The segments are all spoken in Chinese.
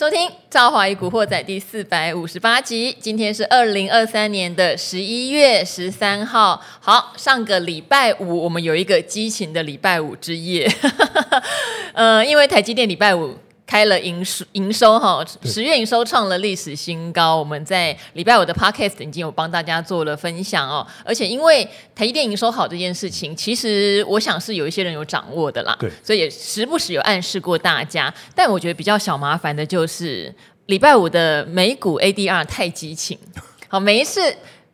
收听《赵华与古惑仔》第四百五十八集。今天是二零二三年的十一月十三号。好，上个礼拜五我们有一个激情的礼拜五之夜。呃，因为台积电礼拜五。开了营收营收哈，十月营收创了历史新高。我们在礼拜五的 podcast 已经有帮大家做了分享哦。而且因为台积电营收好这件事情，其实我想是有一些人有掌握的啦，对，所以也时不时有暗示过大家。但我觉得比较小麻烦的就是礼拜五的美股 ADR 太激情。好，每一次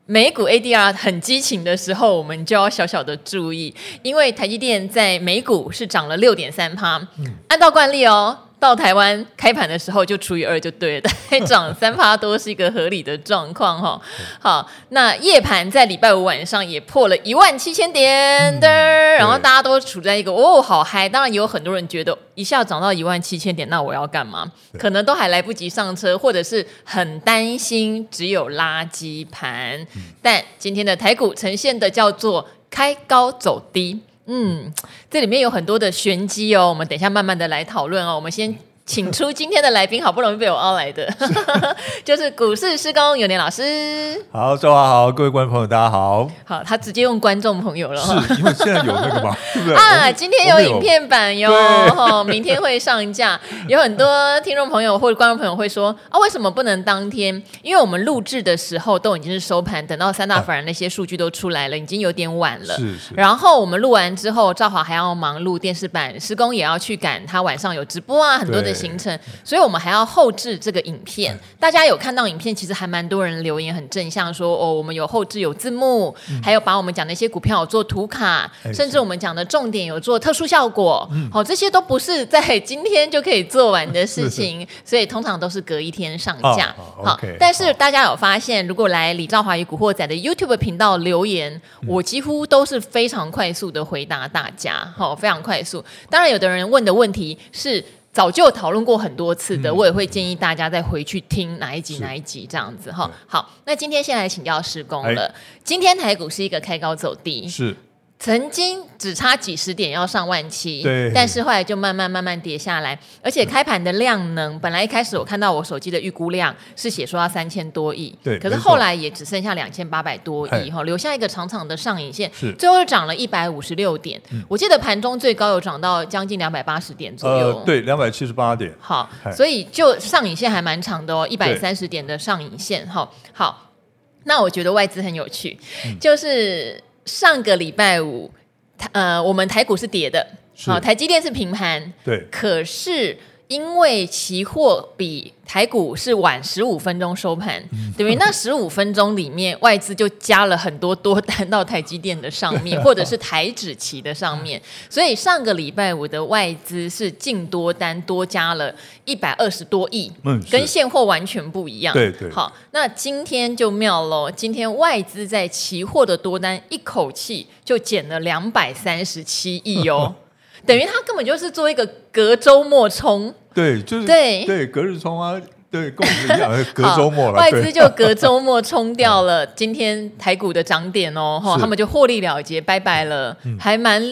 美股 ADR 很激情的时候，我们就要小小的注意，因为台积电在美股是涨了六点三趴，按照惯例哦。到台湾开盘的时候就除以二就对了，大概涨三趴多是一个合理的状况哈。好，那夜盘在礼拜五晚上也破了一万七千点的，然后大家都处在一个哦好嗨。当然也有很多人觉得一下涨到一万七千点，那我要干嘛？可能都还来不及上车，或者是很担心只有垃圾盘。但今天的台股呈现的叫做开高走低。嗯，这里面有很多的玄机哦，我们等一下慢慢的来讨论哦。我们先。请出今天的来宾，好不容易被我凹来的，是 就是股市施工有年老师。好，周华好，各位观众朋友，大家好。好，他直接用观众朋友了，是因为现在有那个吗？对不对？啊，今天有影片版哟，哈，明天会上架。有很多听众朋友或者观众朋友会说啊，为什么不能当天？因为我们录制的时候都已经是收盘，等到三大法人那些数据都出来了，啊、已经有点晚了。是是。然后我们录完之后，赵华还要忙录电视版，施工也要去赶，他晚上有直播啊，很多的。行程，所以我们还要后置这个影片。大家有看到影片，其实还蛮多人留言很正向，说哦，我们有后置有字幕，还有把我们讲的一些股票有做图卡，甚至我们讲的重点有做特殊效果。好，这些都不是在今天就可以做完的事情，所以通常都是隔一天上架。好，但是大家有发现，如果来李兆华与古惑仔的 YouTube 频道留言，我几乎都是非常快速的回答大家，好，非常快速。当然，有的人问的问题是。早就讨论过很多次的，我也会建议大家再回去听哪一集哪一集这样子哈。好，那今天先来请教施工了。今天台股是一个开高走低，是。曾经只差几十点要上万七，对，但是后来就慢慢慢慢跌下来，而且开盘的量能，本来一开始我看到我手机的预估量是写说要三千多亿，对，可是后来也只剩下两千八百多亿哈，留下一个长长的上影线，是，最后又涨了一百五十六点，我记得盘中最高有涨到将近两百八十点左右，呃、对，两百七十八点，好，所以就上影线还蛮长的哦，一百三十点的上影线哈，好，那我觉得外资很有趣，嗯、就是。上个礼拜五，呃，我们台股是跌的，好，台积电是平盘，对，可是。因为期货比台股是晚十五分钟收盘，等于那十五分钟里面外资就加了很多多单到台积电的上面，或者是台指期的上面，所以上个礼拜五的外资是净多单多加了一百二十多亿，跟现货完全不一样。对对。好，那今天就妙喽，今天外资在期货的多单一口气就减了两百三十七亿哦。等于他根本就是做一个隔周末冲，对，就是对。对隔日冲啊，对，跟我们一样 隔周末了。外资就隔周末冲掉了 今天台股的涨点哦，哈，他们就获利了结，拜拜了，还蛮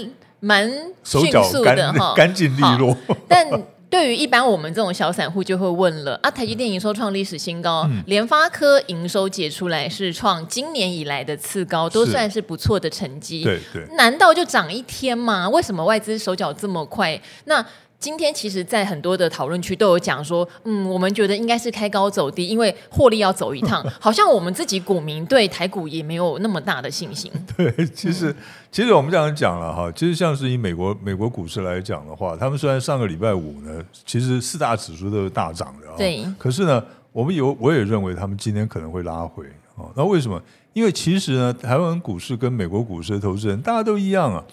蛮迅速的哈，干净利落。但对于一般我们这种小散户就会问了啊，台积电营收创历史新高，联发科营收解出来是创今年以来的次高，都算是不错的成绩。对对，难道就涨一天吗？为什么外资手脚这么快？那今天其实，在很多的讨论区都有讲说，嗯，我们觉得应该是开高走低，因为获利要走一趟。好像我们自己股民对台股也没有那么大的信心。对，其实、嗯、其实我们这样讲了哈，其实像是以美国美国股市来讲的话，他们虽然上个礼拜五呢，其实四大指数都是大涨的啊，对。可是呢，我们有我也认为他们今天可能会拉回啊。那为什么？因为其实呢，台湾股市跟美国股市的投资人大家都一样啊。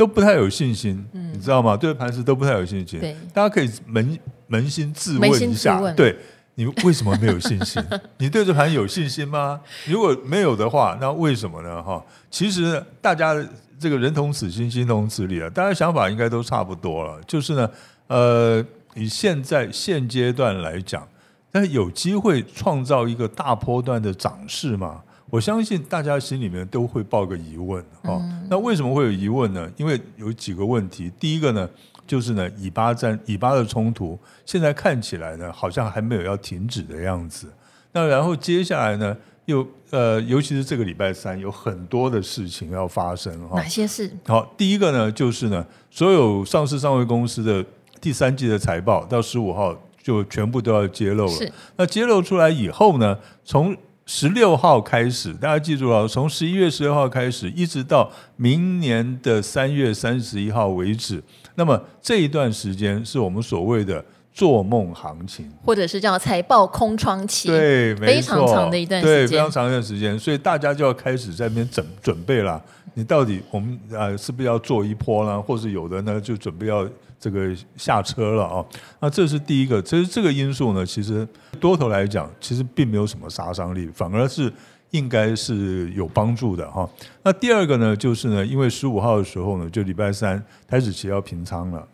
都不太有信心，嗯、你知道吗？对盘势都不太有信心。对，大家可以扪扪心自问一下，对，你为什么没有信心？你对这盘有信心吗？如果没有的话，那为什么呢？哈，其实大家这个人同此心，心同此理啊，大家想法应该都差不多了。就是呢，呃，以现在现阶段来讲，那有机会创造一个大波段的涨势吗？我相信大家心里面都会抱个疑问哈、哦。那为什么会有疑问呢？因为有几个问题。第一个呢，就是呢，以巴战、以巴的冲突，现在看起来呢，好像还没有要停止的样子。那然后接下来呢，又呃，尤其是这个礼拜三，有很多的事情要发生哈。哪些事？好，第一个呢，就是呢，所有上市上位公司的第三季的财报到十五号就全部都要揭露了。是。那揭露出来以后呢，从十六号开始，大家记住了，从十一月十六号开始，一直到明年的三月三十一号为止。那么这一段时间是我们所谓的做梦行情，或者是叫财报空窗期，对，非常长的一段时间，对，非常长一段时间，所以大家就要开始在那边准准备了。你到底我们啊，是不是要做一波呢？或者有的呢，就准备要。这个下车了啊，那这是第一个。其实这个因素呢，其实多头来讲，其实并没有什么杀伤力，反而是应该是有帮助的哈。那第二个呢，就是呢，因为十五号的时候呢，就礼拜三台指期要平仓了。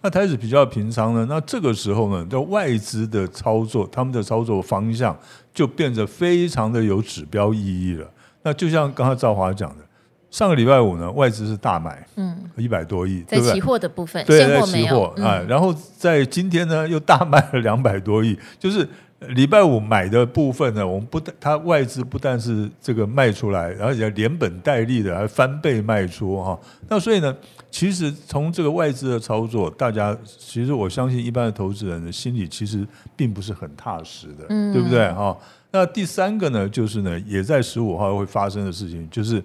那台指比较平仓呢，那这个时候呢，的外资的操作，他们的操作方向就变得非常的有指标意义了。那就像刚才赵华讲的。上个礼拜五呢，外资是大买，嗯，一百多亿，在期货的部分，对，在期货啊，然后在今天呢，又大卖了两百多亿，就是礼拜五买的部分呢，我们不但它外资不但是这个卖出来，然后也连本带利的还翻倍卖出哈，那所以呢，其实从这个外资的操作，大家其实我相信一般的投资人的心里其实并不是很踏实的，嗯，对不对？哈？那第三个呢，就是呢，也在十五号会发生的事情，就是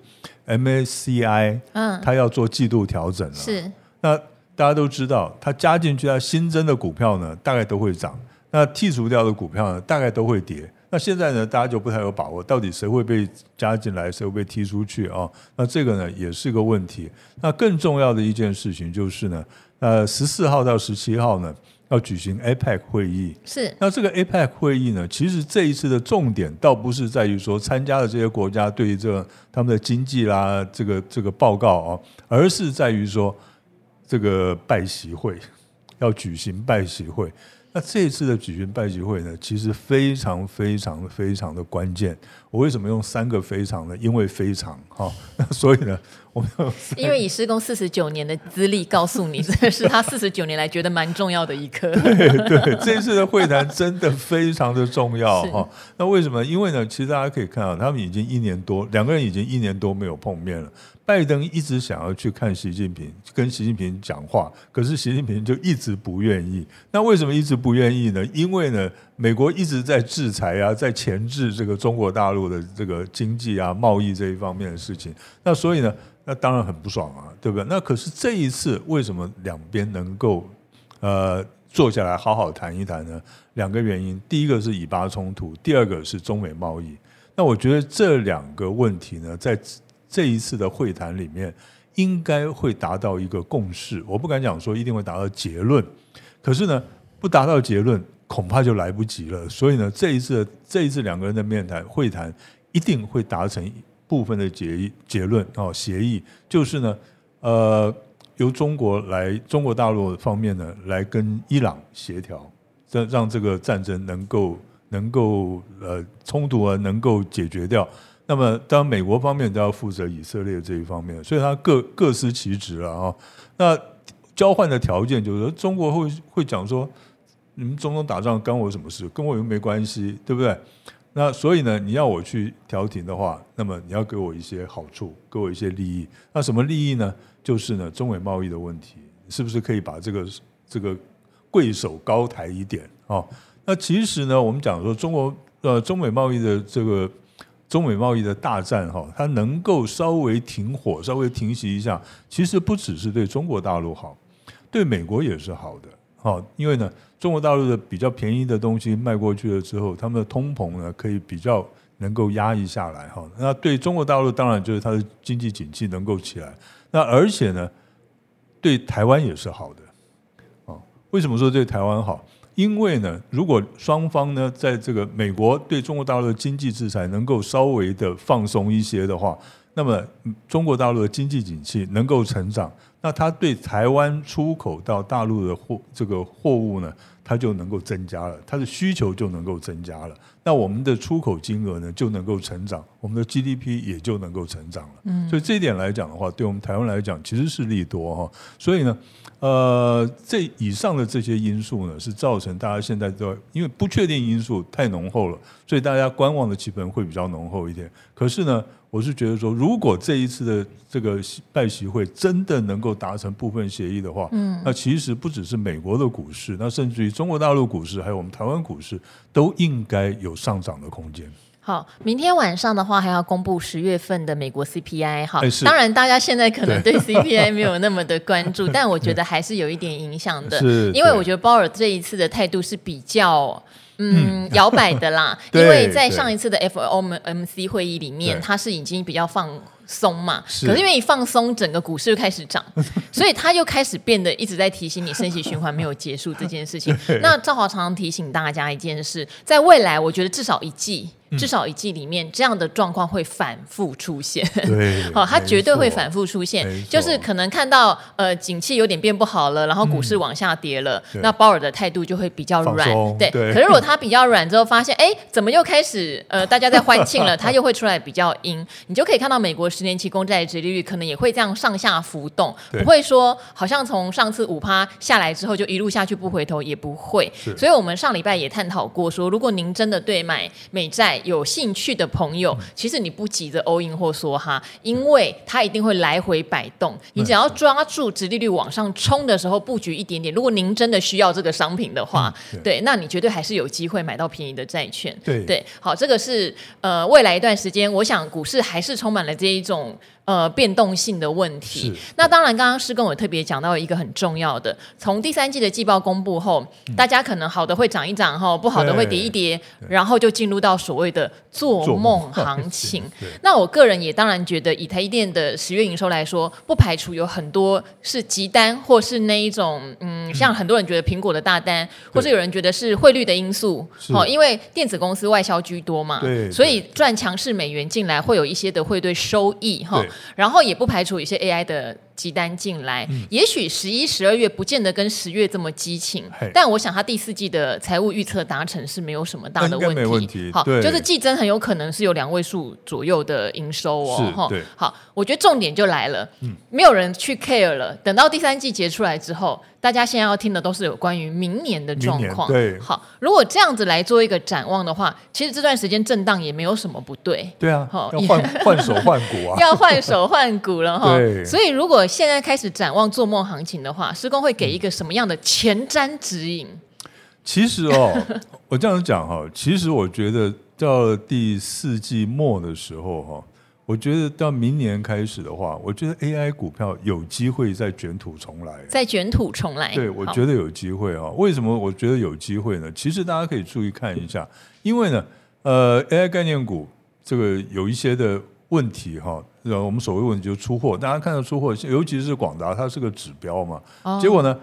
MSCI，嗯，它要做季度调整了。是。那大家都知道，它加进去它新增的股票呢，大概都会涨；那剔除掉的股票呢，大概都会跌。那现在呢，大家就不太有把握，到底谁会被加进来，谁会被踢出去啊？那这个呢，也是个问题。那更重要的一件事情就是呢，呃，十四号到十七号呢。要举行 APEC 会议，是那这个 APEC 会议呢，其实这一次的重点倒不是在于说参加的这些国家对于这个他们的经济啦，这个这个报告啊，而是在于说这个拜习会要举行拜习会。那这一次的举行拜习会呢，其实非常非常非常的关键。我为什么用三个非常呢？因为非常哈，那所以呢，我们因为以施工四十九年的资历告诉你，这是他四十九年来觉得蛮重要的一刻。对对，这一次的会谈真的非常的重要哈。那为什么？因为呢，其实大家可以看到，他们已经一年多，两个人已经一年多没有碰面了。拜登一直想要去看习近平，跟习近平讲话，可是习近平就一直不愿意。那为什么一直不愿意呢？因为呢，美国一直在制裁啊，在钳制这个中国大陆的这个经济啊、贸易这一方面的事情。那所以呢，那当然很不爽啊，对不对？那可是这一次为什么两边能够呃坐下来好好谈一谈呢？两个原因，第一个是以巴冲突，第二个是中美贸易。那我觉得这两个问题呢，在这一次的会谈里面，应该会达到一个共识。我不敢讲说一定会达到结论，可是呢，不达到结论，恐怕就来不及了。所以呢，这一次这一次两个人的面谈会谈，一定会达成部分的结结论哦，协议就是呢，呃，由中国来中国大陆方面呢，来跟伊朗协调，让让这个战争能够能够呃冲突啊能够解决掉。那么，当然美国方面都要负责以色列这一方面，所以他各各司其职了啊。那交换的条件就是说，中国会会讲说，你们中东打仗干我什么事？跟我又没关系，对不对？那所以呢，你要我去调停的话，那么你要给我一些好处，给我一些利益。那什么利益呢？就是呢，中美贸易的问题，是不是可以把这个这个贵手高抬一点啊？那其实呢，我们讲说中国呃中美贸易的这个。中美贸易的大战，哈，它能够稍微停火、稍微停息一下，其实不只是对中国大陆好，对美国也是好的，好，因为呢，中国大陆的比较便宜的东西卖过去了之后，他们的通膨呢可以比较能够压抑下来，哈，那对中国大陆当然就是它的经济景气能够起来，那而且呢，对台湾也是好的，啊，为什么说对台湾好？因为呢，如果双方呢，在这个美国对中国大陆的经济制裁能够稍微的放松一些的话，那么中国大陆的经济景气能够成长，那它对台湾出口到大陆的货这个货物呢，它就能够增加了，它的需求就能够增加了，那我们的出口金额呢就能够成长，我们的 GDP 也就能够成长了。嗯，所以这一点来讲的话，对我们台湾来讲其实是利多哈。所以呢，呃，这以上的这些因素呢，是造成大家现在都因为不确定因素太浓厚了，所以大家观望的气氛会比较浓厚一点。可是呢，我是觉得说，如果这一次的这个拜习会真的能够达成部分协议的话，嗯，那其实不只是美国的股市，那甚至于中国大陆股市，还有我们台湾股市，都应该有上涨的空间。好，明天晚上的话还要公布十月份的美国 CPI。哈，当然大家现在可能对 CPI 没有那么的关注，但我觉得还是有一点影响的，因为我觉得鲍尔这一次的态度是比较。嗯，摇摆的啦，因为在上一次的 FOMC 会议里面，它是已经比较放松嘛，可是因为一放松，整个股市就开始涨，所以它又开始变得一直在提醒你升息循环没有结束这件事情。那赵华常常提醒大家一件事，在未来，我觉得至少一季。至少一季里面这样的状况会反复出现，对，好，它绝对会反复出现，就是可能看到呃景气有点变不好了，然后股市往下跌了，嗯、那鲍尔的态度就会比较软，对，对。可是如果他比较软之后，发现哎怎么又开始呃大家在欢庆了，他又会出来比较阴，你就可以看到美国十年期公债的殖利率可能也会这样上下浮动，不会说好像从上次五趴下来之后就一路下去不回头，也不会。所以我们上礼拜也探讨过说，如果您真的对买美债有兴趣的朋友，其实你不急着 all in 或梭哈，因为它一定会来回摆动。你只要抓住直利率往上冲的时候布局一点点。如果您真的需要这个商品的话，嗯、对，对，那你绝对还是有机会买到便宜的债券。对对，好，这个是呃未来一段时间，我想股市还是充满了这一种。呃，变动性的问题。那当然，刚刚施工我特别讲到一个很重要的，从第三季的季报公布后，嗯、大家可能好的会涨一涨哈，不好的会跌一跌，然后就进入到所谓的做梦行情。那我个人也当然觉得，以台积电的十月营收来说，不排除有很多是急单，或是那一种嗯，像很多人觉得苹果的大单，或是有人觉得是汇率的因素，哦，因为电子公司外销居多嘛，所以赚强势美元进来会有一些的汇兑收益哈。然后也不排除一些 AI 的急单进来，嗯、也许十一、十二月不见得跟十月这么激情，但我想它第四季的财务预测达成是没有什么大的问题。问题好，就是季增很有可能是有两位数左右的营收哦。哈，好，我觉得重点就来了，嗯、没有人去 care 了。等到第三季结出来之后。大家现在要听的都是有关于明年的状况。对，好，如果这样子来做一个展望的话，其实这段时间震荡也没有什么不对。对啊，好，要换换手换股啊，要换手换股了哈。对，所以如果现在开始展望做梦行情的话，施工会给一个什么样的前瞻指引？其实哦，我这样讲哈，其实我觉得到了第四季末的时候哈。我觉得到明年开始的话，我觉得 AI 股票有机会再卷土重来。再卷土重来。对，我觉得有机会啊。为什么我觉得有机会呢？其实大家可以注意看一下，因为呢，呃，AI 概念股这个有一些的问题哈。我们所谓问题就是出货，大家看到出货，尤其是广达，它是个指标嘛。结果呢？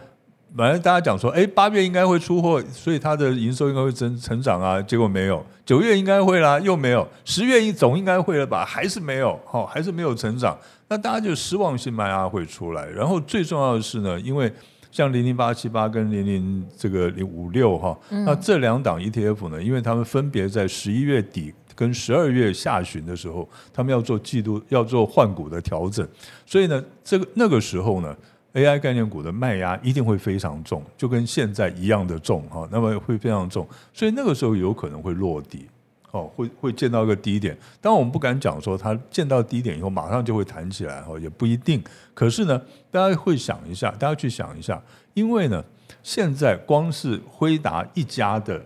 本来大家讲说，哎，八月应该会出货，所以它的营收应该会增成长啊。结果没有，九月应该会啦，又没有，十月一总应该会了吧，还是没有，好，还是没有成长。那大家就失望性卖压会出来。然后最重要的是呢，因为像零零八七八跟零零这个零五六哈，那这两档 ETF 呢，因为他们分别在十一月底跟十二月下旬的时候，他们要做季度要做换股的调整，所以呢，这个那个时候呢。AI 概念股的卖压一定会非常重，就跟现在一样的重哈，那么会非常重，所以那个时候有可能会落地，哦，会会见到一个低点。当我们不敢讲说它见到低点以后马上就会弹起来哈，也不一定。可是呢，大家会想一下，大家去想一下，因为呢，现在光是辉达一家的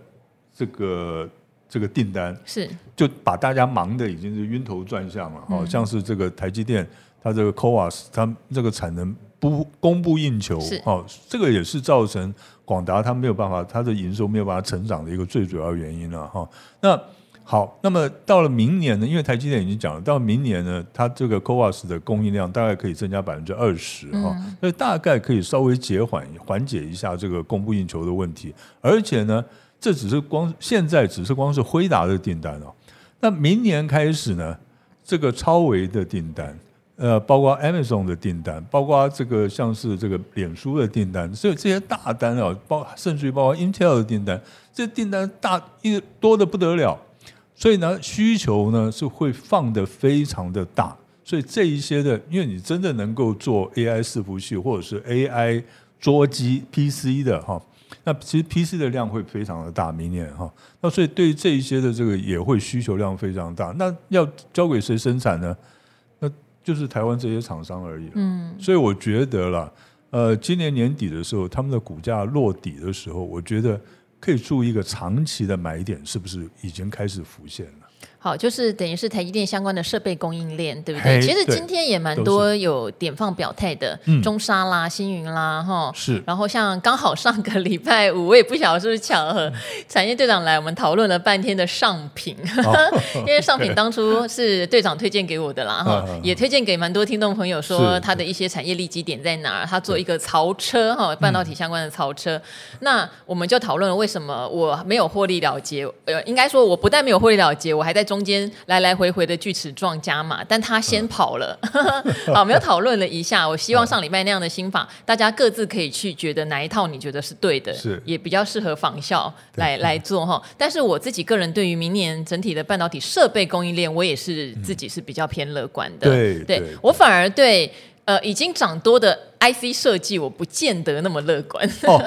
这个这个订单是就把大家忙的已经是晕头转向了，好像是这个台积电它这个 CoWoS 它这个产能。不供不应求，哦，这个也是造成广达它没有办法，它的营收没有办法成长的一个最主要原因了哈。那好，那么到了明年呢？因为台积电已经讲了，到明年呢，它这个 CoWoS 的供应量大概可以增加百分之二十哈，所以大概可以稍微减缓缓解一下这个供不应求的问题。而且呢，这只是光现在只是光是辉达的订单哦，那明年开始呢？这个超微的订单，呃，包括 Amazon 的订单，包括这个像是这个脸书的订单，所以这些大单啊，包甚至于包括 Intel 的订单，这订单大一多得不得了，所以呢，需求呢是会放得非常的大，所以这一些的，因为你真的能够做 AI 伺服器或者是 AI 桌机 PC 的哈。那其实 PC 的量会非常的大，明年哈，那所以对于这一些的这个也会需求量非常大。那要交给谁生产呢？那就是台湾这些厂商而已。嗯，所以我觉得啦，呃，今年年底的时候，他们的股价落底的时候，我觉得可以注意一个长期的买点，是不是已经开始浮现了？好，就是等于是台积电相关的设备供应链，对不对？其实今天也蛮多有点放表态的，中沙啦、星云啦，哈，是。然后像刚好上个礼拜五，我也不晓得是不是巧合，产业队长来，我们讨论了半天的上品，因为上品当初是队长推荐给我的啦，哈，也推荐给蛮多听众朋友说他的一些产业利基点在哪儿，他做一个槽车哈，半导体相关的槽车。那我们就讨论了为什么我没有获利了结，呃，应该说我不但没有获利了结，我还在。中间来来回回的锯齿状加码，但他先跑了。好，我们又讨论了一下。我希望上礼拜那样的心法，大家各自可以去觉得哪一套你觉得是对的，是也比较适合仿效来来做哈。但是我自己个人对于明年整体的半导体设备供应链，我也是自己是比较偏乐观的。对，对我反而对。呃，已经涨多的 IC 设计，我不见得那么乐观。哦，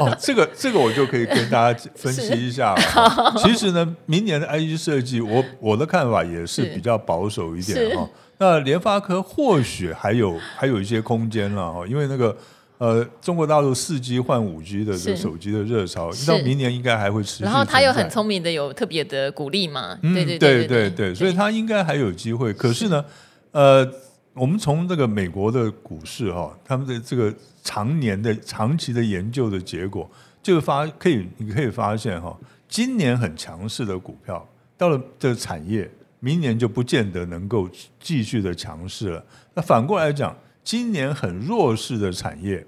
哦，这个这个我就可以跟大家分析一下 了。其实呢，明年的 IC 设计，我我的看法也是比较保守一点哈。那联发科或许还有还有一些空间了哈，因为那个呃，中国大陆四 G 换五 G 的这个手机的热潮，到明年应该还会持续。然后他又很聪明的有特别的鼓励嘛，嗯、对对对对对，所以他应该还有机会。可是呢，呃。我们从这个美国的股市哈，他们的这个常年的长期的研究的结果，就发可以你可以发现哈，今年很强势的股票，到了这个产业，明年就不见得能够继续的强势了。那反过来讲，今年很弱势的产业，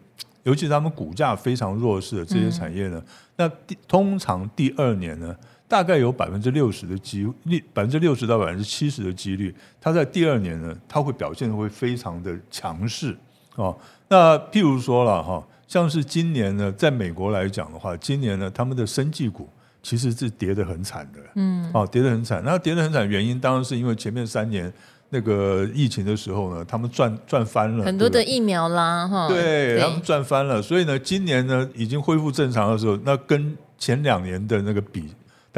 尤其是他们股价非常弱势的这些产业呢，那通常第二年呢，大概有百分之六十的机率，百分之六十到百分之七十的几率，它在第二年呢，它会表现得会非常的强势哦。那譬如说了哈，像是今年呢，在美国来讲的话，今年呢，他们的生技股其实是跌得很惨的，嗯，哦，跌得很惨。那跌得很惨，原因当然是因为前面三年那个疫情的时候呢，他们赚赚翻了，很多的疫苗啦，哈，对，他们赚翻了。所以呢，今年呢，已经恢复正常的时候，那跟前两年的那个比。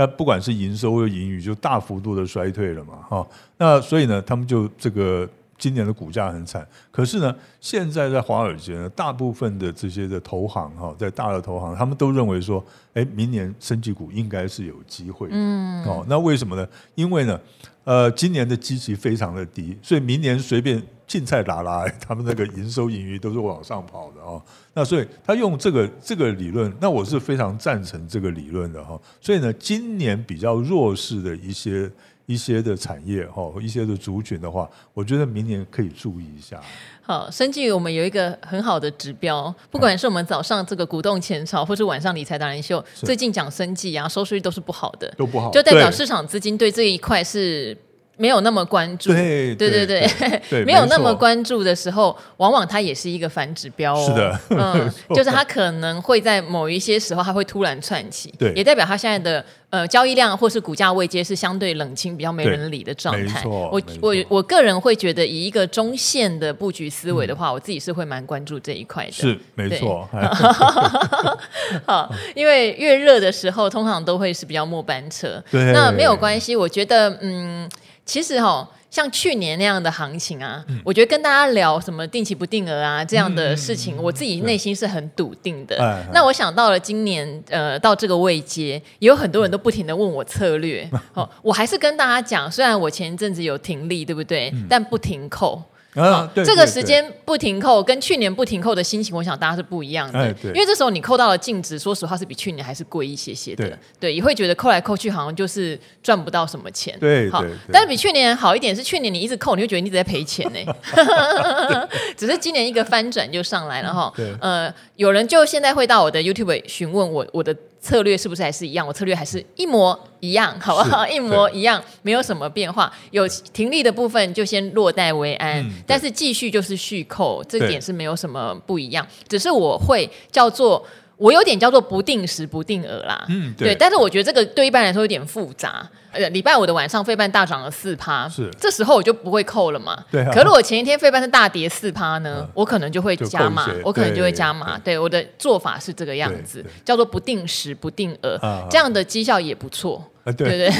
那不管是营收或盈余，就大幅度的衰退了嘛，哈。那所以呢，他们就这个今年的股价很惨。可是呢，现在在华尔街呢，大部分的这些的投行哈，在大的投行，他们都认为说，哎，明年升级股应该是有机会。嗯。哦，那为什么呢？因为呢，呃，今年的基期非常的低，所以明年随便。青菜拉拉，他们那个营收盈余都是往上跑的哦。那所以他用这个这个理论，那我是非常赞成这个理论的哈。所以呢，今年比较弱势的一些一些的产业哈，一些的族群的话，我觉得明年可以注意一下。好，生技我们有一个很好的指标，不管是我们早上这个股动前朝，或是晚上理财达人秀，最近讲生计啊，收视率都是不好的，都不好，就代表市场资金对这一块是。没有那么关注，对对对对，对 没有那么关注的时候，往往它也是一个反指标哦。是的，嗯，就是它可能会在某一些时候，它会突然窜起，对，也代表它现在的呃交易量或是股价位阶是相对冷清、比较没人理的状态。我我我个人会觉得，以一个中线的布局思维的话，嗯、我自己是会蛮关注这一块的。是，没错。好，因为越热的时候，通常都会是比较末班车。对，那没有关系，我觉得嗯。其实哈，像去年那样的行情啊，嗯、我觉得跟大家聊什么定期不定额啊这样的事情，嗯、我自己内心是很笃定的。嗯、那我想到了今年，呃，到这个位阶，也有很多人都不停的问我策略。好、嗯，我还是跟大家讲，虽然我前一阵子有停利，对不对？嗯、但不停扣。啊，对，这个时间不停扣，跟去年不停扣的心情，我想大家是不一样的。因为这时候你扣到了净值，说实话是比去年还是贵一些些的。对，也会觉得扣来扣去好像就是赚不到什么钱。对，好，但是比去年好一点是去年你一直扣，你会觉得你一直在赔钱呢。只是今年一个翻转就上来了哈。呃，有人就现在会到我的 YouTube 询问我我的策略是不是还是一样？我策略还是一模一样，好不好？一模一样，没有什么变化。有停利的部分就先落袋为安，嗯、但是继续就是续扣，这点是没有什么不一样。只是我会叫做。我有点叫做不定时不定额啦，嗯，对，对，但是我觉得这个对一般来说有点复杂。呃，礼拜五的晚上，费半大涨了四趴，是，这时候我就不会扣了嘛。对、啊。可如果前一天费半是大跌四趴呢、嗯，我可能就会加码，我可能就会加码。对，对，我的做法是这个样子，叫做不定时不定额，这样的绩效也不错。对对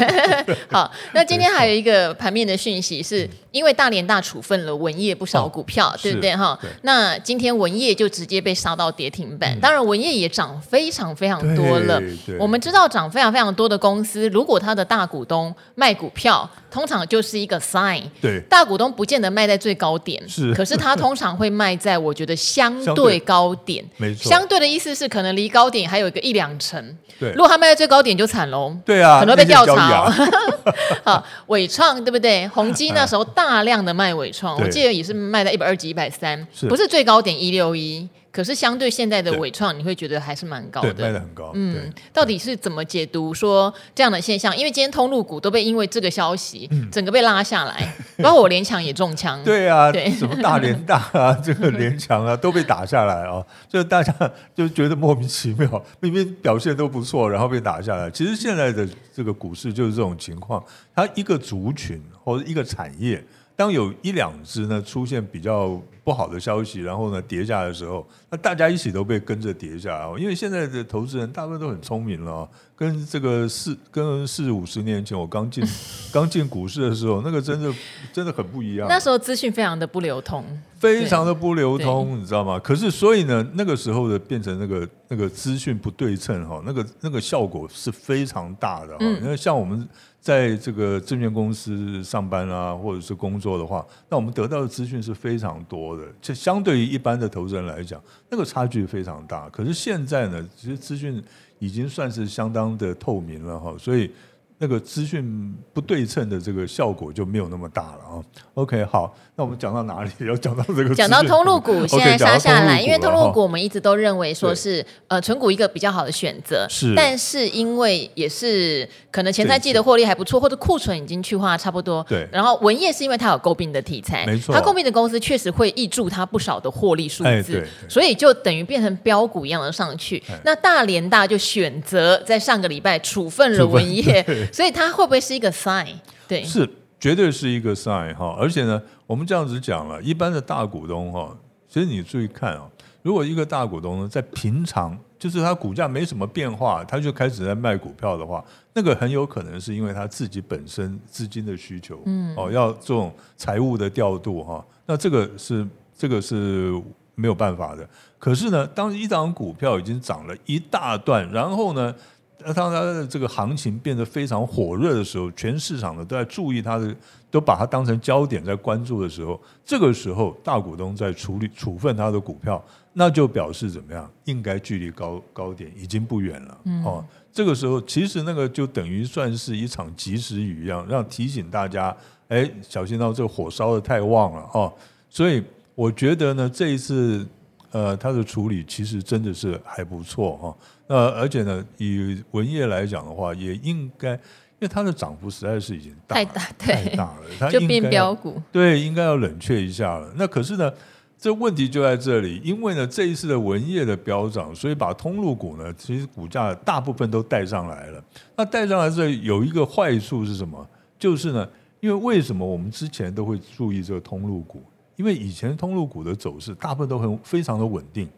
对，好，那今天还有一个盘面的讯息，是因为大连大处分了文业不少股票，哦、对不对哈？那今天文业就直接被杀到跌停板，嗯、当然文业也涨非常非常多了。我们知道涨非常非常多的公司，如果它的大股东卖股票，通常就是一个 sign。对，大股东不见得卖在最高点，是，可是他通常会卖在我觉得相 对高点，没错。相对的意思是可能离高点还有一个一两成。对，如果他卖在最高点就惨喽。对啊。会被调查、哦，好，伟创对不对？宏基那时候大量的卖伟创，我记得也是卖在一百二几、一百三，不是最高点一六一。可是相对现在的纬创，你会觉得还是蛮高的，卖的很高。嗯，到底是怎么解读说这样的现象？因为今天通路股都被因为这个消息，嗯、整个被拉下来，包括我联强也中枪。对啊，对，什么大联大啊，这个联强啊，都被打下来啊，就大家就觉得莫名其妙，明明表现都不错，然后被打下来。其实现在的这个股市就是这种情况，它一个族群或者一个产业。当有一两只呢出现比较不好的消息，然后呢跌下的时候，那大家一起都被跟着跌下来。因为现在的投资人大部分都很聪明了，跟这个四跟四五十年前我刚进 刚进股市的时候，那个真的真的很不一样。那时候资讯非常的不流通，非常的不流通，你知道吗？可是所以呢，那个时候的变成那个那个资讯不对称哈，那个那个效果是非常大的哈。因为像我们。在这个证券公司上班啊，或者是工作的话，那我们得到的资讯是非常多的。就相对于一般的投资人来讲，那个差距非常大。可是现在呢，其实资讯已经算是相当的透明了哈，所以。那个资讯不对称的这个效果就没有那么大了啊。OK，好，那我们讲到哪里？要讲到这个？讲到通路股现在杀下来，因为通路股我们一直都认为说是呃存股一个比较好的选择。是。但是因为也是可能前三季的获利还不错，或者库存已经去化差不多。对。然后文业是因为它有购并的题材，没错。它购并的公司确实会挹注它不少的获利数字，所以就等于变成标股一样的上去。那大连大就选择在上个礼拜处分了文曄。所以它会不会是一个 sign？对，是绝对是一个 sign 哈。而且呢，我们这样子讲了，一般的大股东哈，其实你注意看啊，如果一个大股东呢，在平常就是他股价没什么变化，他就开始在卖股票的话，那个很有可能是因为他自己本身资金的需求，嗯，哦，要这种财务的调度哈。那这个是这个是没有办法的。可是呢，当一档股票已经涨了一大段，然后呢，当它的这个行情变得非常火热的时候，全市场的都在注意它的，都把它当成焦点在关注的时候，这个时候大股东在处理处分他的股票，那就表示怎么样？应该距离高高点已经不远了。哦，这个时候其实那个就等于算是一场及时雨一样，让提醒大家，哎，小心到这个火烧的太旺了哦。所以我觉得呢，这一次。呃，它的处理其实真的是还不错哈。那而且呢，以文业来讲的话，也应该，因为它的涨幅实在是已经大太大，太大了，它就变标股。对，应该要冷却一下了。那可是呢，这问题就在这里，因为呢，这一次的文业的飙涨，所以把通路股呢，其实股价大部分都带上来了。那带上来这有一个坏处是什么？就是呢，因为为什么我们之前都会注意这个通路股？因为以前通路股的走势大部分都很非常的稳定，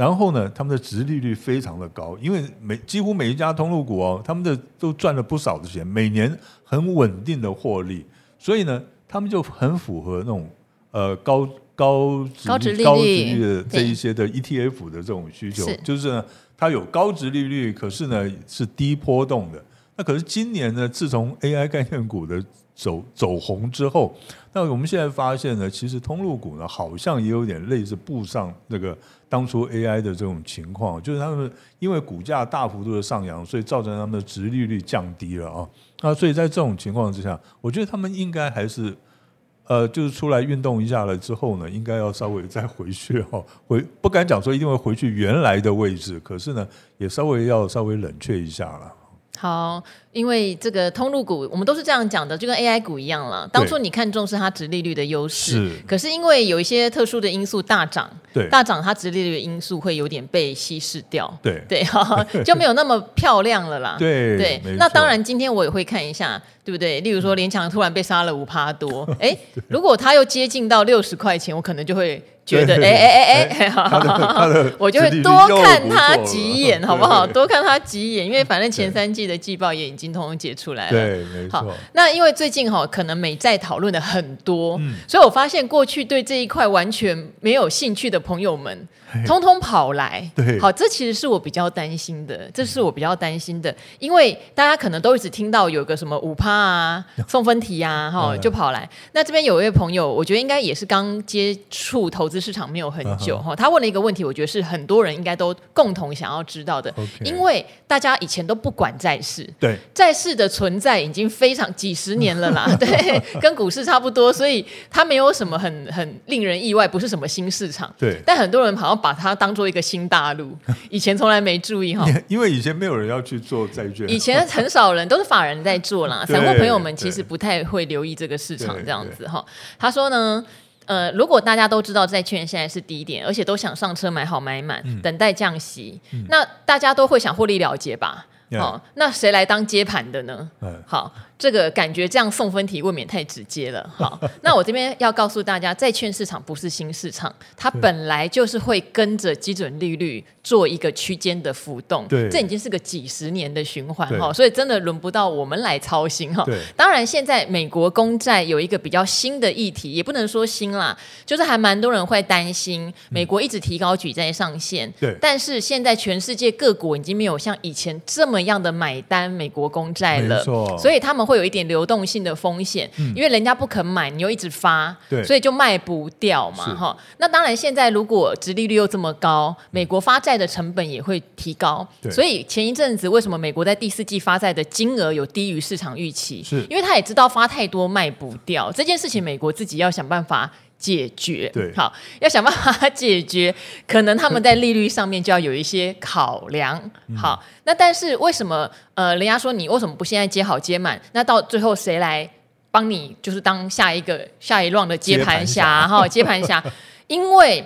然后呢，他们的殖利率非常的高，因为每几乎每一家通路股哦，他们的都赚了不少的钱，每年很稳定的获利，所以呢，他们就很符合那种呃高高高殖利率的这一些的 ETF 的这种需求，就是呢，它有高殖利率，可是呢是低波动的。那可是今年呢，自从 AI 概念股的走走红之后，那我们现在发现呢，其实通路股呢，好像也有点类似步上那个当初 AI 的这种情况，就是他们因为股价大幅度的上扬，所以造成他们的殖利率降低了啊。那所以在这种情况之下，我觉得他们应该还是呃，就是出来运动一下了之后呢，应该要稍微再回去哈，回不敢讲说一定会回去原来的位置，可是呢，也稍微要稍微冷却一下了。好，因为这个通路股，我们都是这样讲的，就跟 AI 股一样了。当初你看重是它殖利率的优势，是。可是因为有一些特殊的因素大涨，对，大涨它殖利率的因素会有点被稀释掉，对对，就没有那么漂亮了啦。对对，那当然今天我也会看一下，对不对？例如说联强突然被杀了五趴多，哎，如果它又接近到六十块钱，我可能就会。觉得哎哎哎哎，我就会多看他几眼，好不好？多看他几眼，因为反正前三季的季报也已经通通解出来了。对，没错。好，那因为最近哈，可能美债讨论的很多，嗯，所以我发现过去对这一块完全没有兴趣的朋友们，通通跑来。对，好，这其实是我比较担心的，这是我比较担心的，因为大家可能都一直听到有个什么五趴啊、送分题啊，哈，就跑来。那这边有一位朋友，我觉得应该也是刚接触投资。市场没有很久哈，他问了一个问题，我觉得是很多人应该都共同想要知道的，因为大家以前都不管债市，对债市的存在已经非常几十年了啦，对，跟股市差不多，所以它没有什么很很令人意外，不是什么新市场，对。但很多人好像把它当做一个新大陆，以前从来没注意哈，因为以前没有人要去做债券，以前很少人都是法人在做啦，散户朋友们其实不太会留意这个市场这样子哈。他说呢。呃，如果大家都知道债券现在是低点，而且都想上车买好买满，嗯、等待降息，嗯、那大家都会想获利了结吧？好、那谁来当接盘的呢？嗯、好。这个感觉这样送分题未免太直接了，好，那我这边要告诉大家，债券市场不是新市场，它本来就是会跟着基准利率做一个区间的浮动，对，这已经是个几十年的循环哈，所以真的轮不到我们来操心哈。当然现在美国公债有一个比较新的议题，也不能说新啦，就是还蛮多人会担心美国一直提高举债上限，对，但是现在全世界各国已经没有像以前这么样的买单美国公债了，所以他们。会有一点流动性的风险，嗯、因为人家不肯买，你又一直发，对。所以就卖不掉嘛，哈。那当然，现在如果殖利率又这么高，美国发债的成本也会提高，对。所以前一阵子为什么美国在第四季发债的金额有低于市场预期？是。因为他也知道发太多卖不掉这件事情，美国自己要想办法解决。对，好，要想办法解决，可能他们在利率上面就要有一些考量。嗯、好。那但是为什么呃，人家说你为什么不现在接好接满？那到最后谁来帮你？就是当下一个下一 round 的接盘侠哈，接盘侠。因为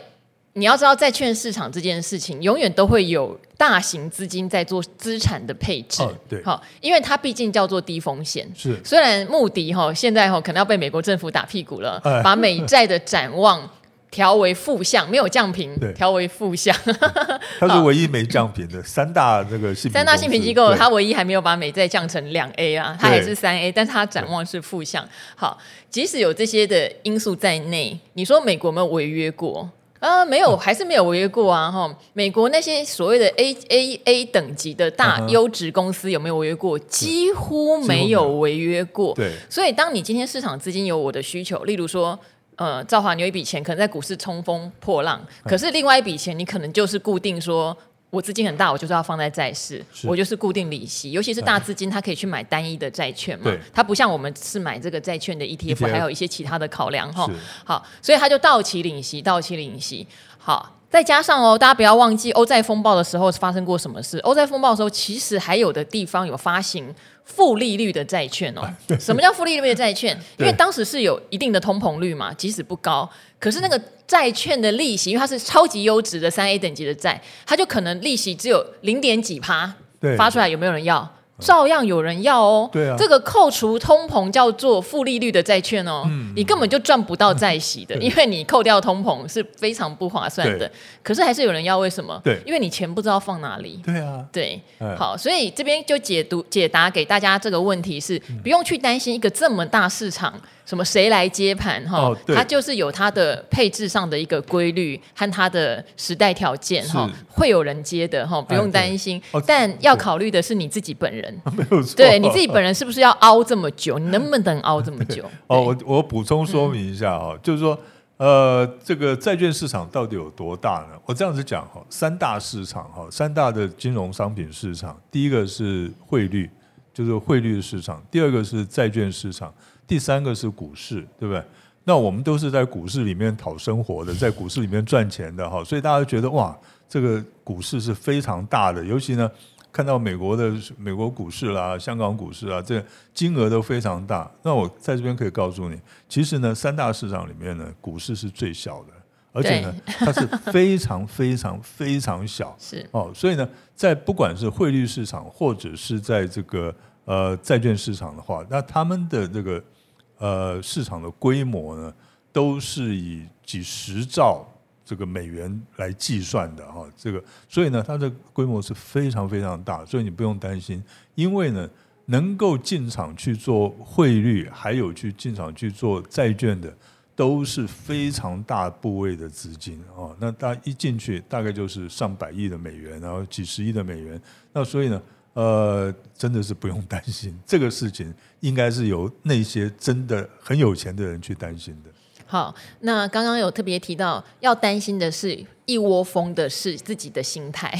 你要知道，债券市场这件事情永远都会有大型资金在做资产的配置。哦、对，好，因为它毕竟叫做低风险。是，虽然穆迪哈现在哈可能要被美国政府打屁股了，哎、把美债的展望。调为负向，没有降评，对调为负向。它是唯一没降评的三大那个信三大信评机构，它唯一还没有把美债降成两 A 啊，它还是三 A，但是它展望是负向。好，即使有这些的因素在内，你说美国有没有违约过啊？没有，还是没有违约过啊？哈，美国那些所谓的 A A A 等级的大优质公司有没有违约过？几乎没有违约过。对，所以当你今天市场资金有我的需求，例如说。呃，兆华，你有一笔钱可能在股市冲锋破浪，可是另外一笔钱你可能就是固定说，我资金很大，我就是要放在债市，我就是固定利息，尤其是大资金，它可以去买单一的债券嘛，它不像我们是买这个债券的 ETF，还有一些其他的考量哈。好，所以它就到期领息，到期领息。好，再加上哦，大家不要忘记欧债风暴的时候发生过什么事。欧债风暴的时候，其实还有的地方有发行。负利率的债券哦，什么叫负利率的债券？因为当时是有一定的通膨率嘛，即使不高，可是那个债券的利息，因为它是超级优质的三 A 等级的债，它就可能利息只有零点几趴，发出来有没有人要？照样有人要哦，对啊，这个扣除通膨叫做负利率的债券哦，嗯、你根本就赚不到债息的，嗯、因为你扣掉通膨是非常不划算的。可是还是有人要，为什么？对，因为你钱不知道放哪里。对啊，对，哎、好，所以这边就解读解答给大家这个问题是，不用去担心一个这么大市场。什么谁来接盘哈？哦、它就是有它的配置上的一个规律和它的时代条件哈，会有人接的哈，不用担心。但要考虑的是你自己本人，没有错。对，你自己本人是不是要熬这么久？你能不能熬这么久？哦，我我补充说明一下啊，嗯、就是说，呃，这个债券市场到底有多大呢？我这样子讲哈，三大市场哈，三大的金融商品市场，第一个是汇率，就是汇率的市场；第二个是债券市场。第三个是股市，对不对？那我们都是在股市里面讨生活的，在股市里面赚钱的哈，所以大家觉得哇，这个股市是非常大的，尤其呢，看到美国的美国股市啦、香港股市啊，这金额都非常大。那我在这边可以告诉你，其实呢，三大市场里面呢，股市是最小的，而且呢，它是非常非常非常小。是哦，所以呢，在不管是汇率市场或者是在这个呃债券市场的话，那他们的这个。呃，市场的规模呢，都是以几十兆这个美元来计算的哈，这个，所以呢，它的规模是非常非常大，所以你不用担心，因为呢，能够进场去做汇率，还有去进场去做债券的，都是非常大部位的资金啊，那大家一进去，大概就是上百亿的美元，然后几十亿的美元，那所以呢。呃，真的是不用担心这个事情，应该是由那些真的很有钱的人去担心的。好，那刚刚有特别提到，要担心的是。一窝蜂的是自己的心态，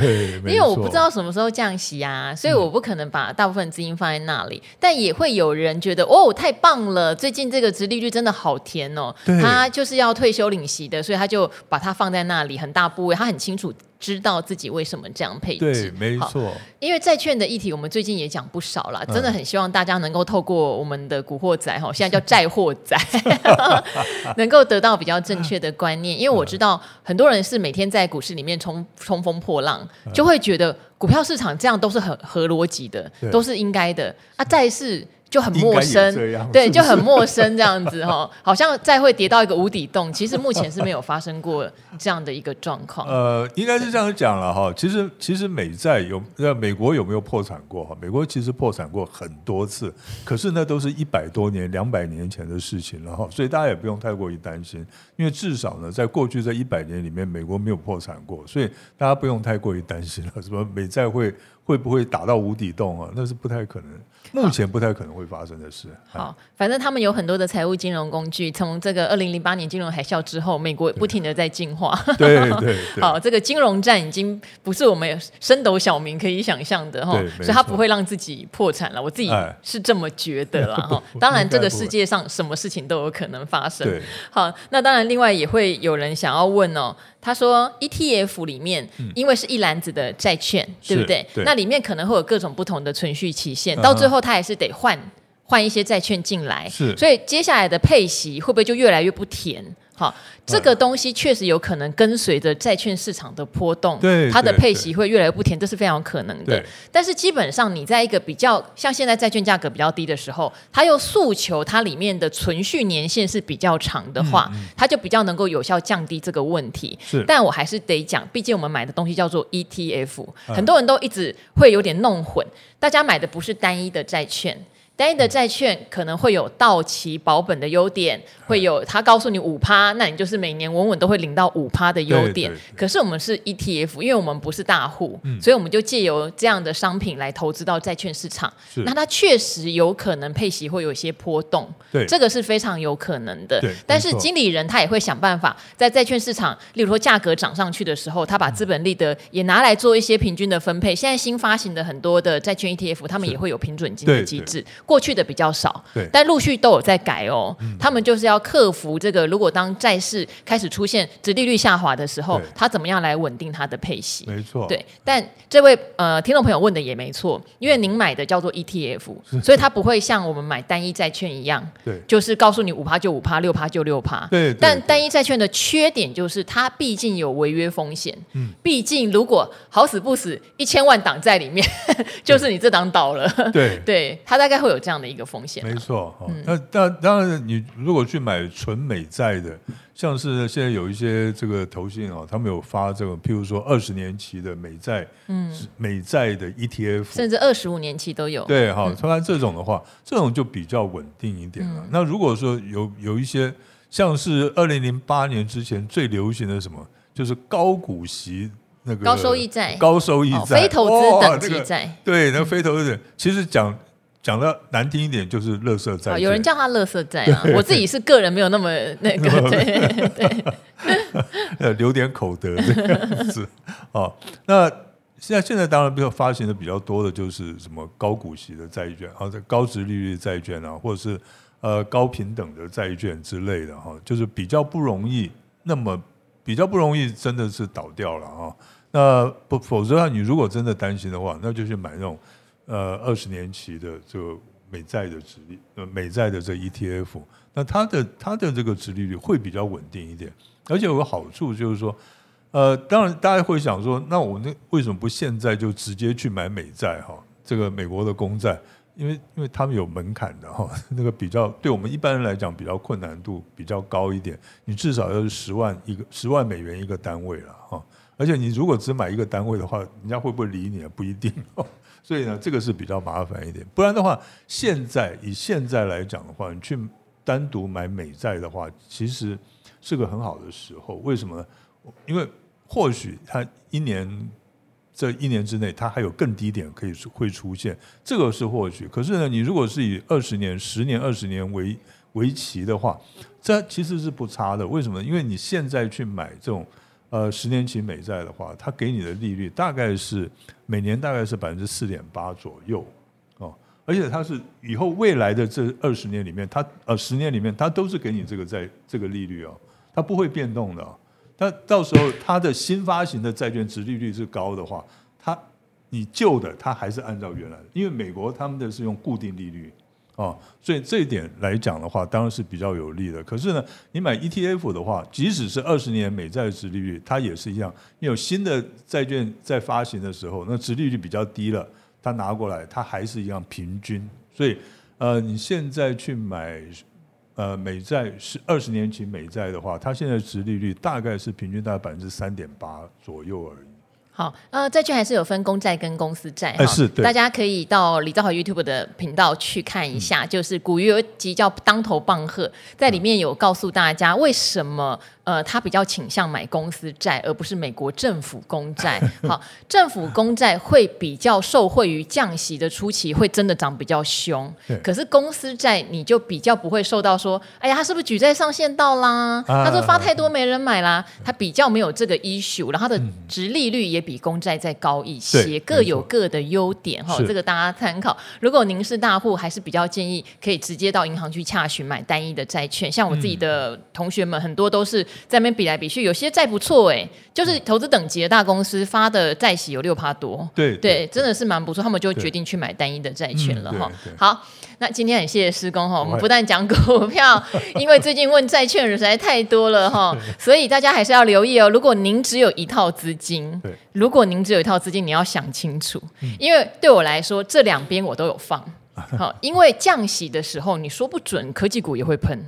对，因为我不知道什么时候降息啊，所以我不可能把大部分资金放在那里。嗯、但也会有人觉得，哦，太棒了，最近这个殖利率真的好甜哦。他就是要退休领息的，所以他就把它放在那里，很大部位，他很清楚知道自己为什么这样配置。对，没错。因为债券的议题，我们最近也讲不少了，真的很希望大家能够透过我们的古惑仔哈，现在叫 债货仔，能够得到比较正确的观念，因为我知道。很多人是每天在股市里面冲冲锋破浪，就会觉得股票市场这样都是很合逻辑的，都是应该的啊，债市。就很陌生，对，就很陌生这样子哈，好像再会跌到一个无底洞。其实目前是没有发生过这样的一个状况。呃，应该是这样讲了哈。其实，其实美债有在美国有没有破产过哈？美国其实破产过很多次，可是那都是一百多年、两百年前的事情了哈。所以大家也不用太过于担心，因为至少呢，在过去这一百年里面，美国没有破产过，所以大家不用太过于担心了。什么美再会会不会打到无底洞啊？那是不太可能。目前不太可能会发生的事。好，反正他们有很多的财务金融工具。从这个二零零八年金融海啸之后，美国不停的在进化。对对对。好，这个金融战已经不是我们升斗小民可以想象的哈，所以他不会让自己破产了。我自己是这么觉得了哈。当然，这个世界上什么事情都有可能发生。好，那当然，另外也会有人想要问哦。他说：“ETF 里面，因为是一篮子的债券，嗯、对不对？对，那里面可能会有各种不同的存续期限，到最后他还是得换换一些债券进来。是，所以接下来的配息会不会就越来越不甜？”好，这个东西确实有可能跟随着债券市场的波动，对它的配息会越来越不甜，这是非常有可能的。但是基本上，你在一个比较像现在债券价格比较低的时候，它又诉求它里面的存续年限是比较长的话，嗯嗯、它就比较能够有效降低这个问题。是，但我还是得讲，毕竟我们买的东西叫做 ETF，很多人都一直会有点弄混，大家买的不是单一的债券。单一的债券可能会有到期保本的优点，会有他告诉你五趴，那你就是每年稳稳都会领到五趴的优点。可是我们是 ETF，因为我们不是大户，嗯、所以我们就借由这样的商品来投资到债券市场。那它确实有可能配息会有一些波动，对，这个是非常有可能的。但是经理人他也会想办法在债券市场，例如说价格涨上去的时候，他把资本利得也拿来做一些平均的分配。现在新发行的很多的债券 ETF，他们也会有平准金的机制。过去的比较少，对，但陆续都有在改哦。嗯、他们就是要克服这个，如果当债市开始出现殖利率下滑的时候，他怎么样来稳定它的配息？没错，对。但这位呃听众朋友问的也没错，因为您买的叫做 ETF，所以它不会像我们买单一债券一样，对，就是告诉你五趴就五趴，六趴就六趴。对。但单一债券的缺点就是它毕竟有违约风险。嗯。毕竟如果好死不死一千万档在里面，就是你这档倒了。对。对，它大概会有。有这样的一个风险，没错。那当当然，你如果去买纯美债的，像是现在有一些这个投信啊，他们有发这个，譬如说二十年期的美债，嗯，美债的 ETF，甚至二十五年期都有。对，哈，当然这种的话，这种就比较稳定一点了。那如果说有有一些像是二零零八年之前最流行的什么，就是高股息那个高收益债、高收益债、非投资等级债，对，那非投资的，其实讲。讲的难听一点就是垃圾债，有人叫他垃圾债啊。我自己是个人没有那么那个，对 对，呃，留点口德这样子。哦，那现在现在当然比较发行的比较多的就是什么高股息的债券，啊，这高值利率债券啊，或者是呃高平等的债券之类的哈，就是比较不容易那么比较不容易真的是倒掉了哈。那不否则的话，你如果真的担心的话，那就去买那种呃二十年期的这个美债的殖利呃美债的这 ETF，那它的它的这个殖利率会比较稳定一点，而且有个好处就是说。呃，当然，大家会想说，那我那为什么不现在就直接去买美债哈？这个美国的公债，因为因为他们有门槛的哈，那个比较对我们一般人来讲比较困难度比较高一点，你至少要是十万一个十万美元一个单位了哈。而且你如果只买一个单位的话，人家会不会理你啊？不一定。所以呢，这个是比较麻烦一点。不然的话，现在以现在来讲的话，你去单独买美债的话，其实是个很好的时候。为什么呢？因为或许它一年这一年之内，它还有更低点可以会出现，这个是或许。可是呢，你如果是以二十年、十年、二十年为为期的话，这其实是不差的。为什么？因为你现在去买这种呃十年期美债的话，它给你的利率大概是每年大概是百分之四点八左右哦，而且它是以后未来的这二十年里面，它呃十年里面它都是给你这个债这个利率哦，它不会变动的。那到时候它的新发行的债券殖利率是高的话，它你旧的它还是按照原来的，因为美国他们的是用固定利率啊，所以这一点来讲的话，当然是比较有利的。可是呢，你买 ETF 的话，即使是二十年美债的殖利率，它也是一样，因为有新的债券在发行的时候，那殖利率比较低了，它拿过来它还是一样平均。所以呃，你现在去买。呃，美债是二十年期美债的话，它现在殖利率大概是平均大概百分之三点八左右而已。好，呃，债券还是有分公债跟公司债是，对，大家可以到李兆豪 YouTube 的频道去看一下，嗯、就是古月有一集叫当头棒喝，在里面有告诉大家为什么。呃，他比较倾向买公司债，而不是美国政府公债。好，政府公债会比较受惠于降息的初期，会真的涨比较凶。可是公司债你就比较不会受到说，哎呀，他是不是举债上限到啦？他说发太多没人买啦，他比较没有这个 issue，然后他的殖利率也比公债再高一些，各有各的优点哈。这个大家参考。如果您是大户，还是比较建议可以直接到银行去洽询买单一的债券。像我自己的同学们，很多都是。在那边比来比去，有些债不错哎，就是投资等级的大公司发的债息有六趴多，对对，真的是蛮不错。他们就决定去买单一的债券了哈。好，那今天很谢谢施工哈，我们不但讲股票，因为最近问债券的人实在太多了哈，所以大家还是要留意哦。如果您只有一套资金，如果您只有一套资金，你要想清楚，因为对我来说，这两边我都有放。好，因为降息的时候，你说不准科技股也会喷。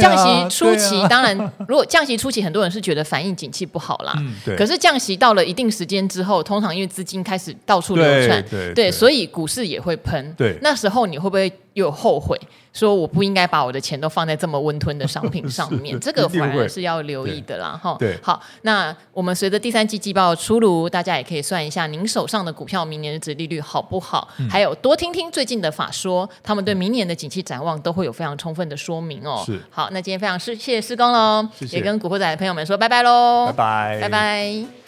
降息初期，当然，如果降息初期，很多人是觉得反应景气不好啦。可是降息到了一定时间之后，通常因为资金开始到处流窜，对，所以股市也会喷。对，那时候你会不会又后悔？说我不应该把我的钱都放在这么温吞的商品上面，这个反而是要留意的啦。哈，对，好，那我们随着第三季季报出炉，大家也可以算一下您手上的股票明年的值利率好不好？还有多听听最近的法说，他们对明年的景气展望都会有非常充分的说明哦。是，好，那今天非常谢谢施工喽，也跟古惑仔的朋友们说拜拜喽，拜拜，拜拜。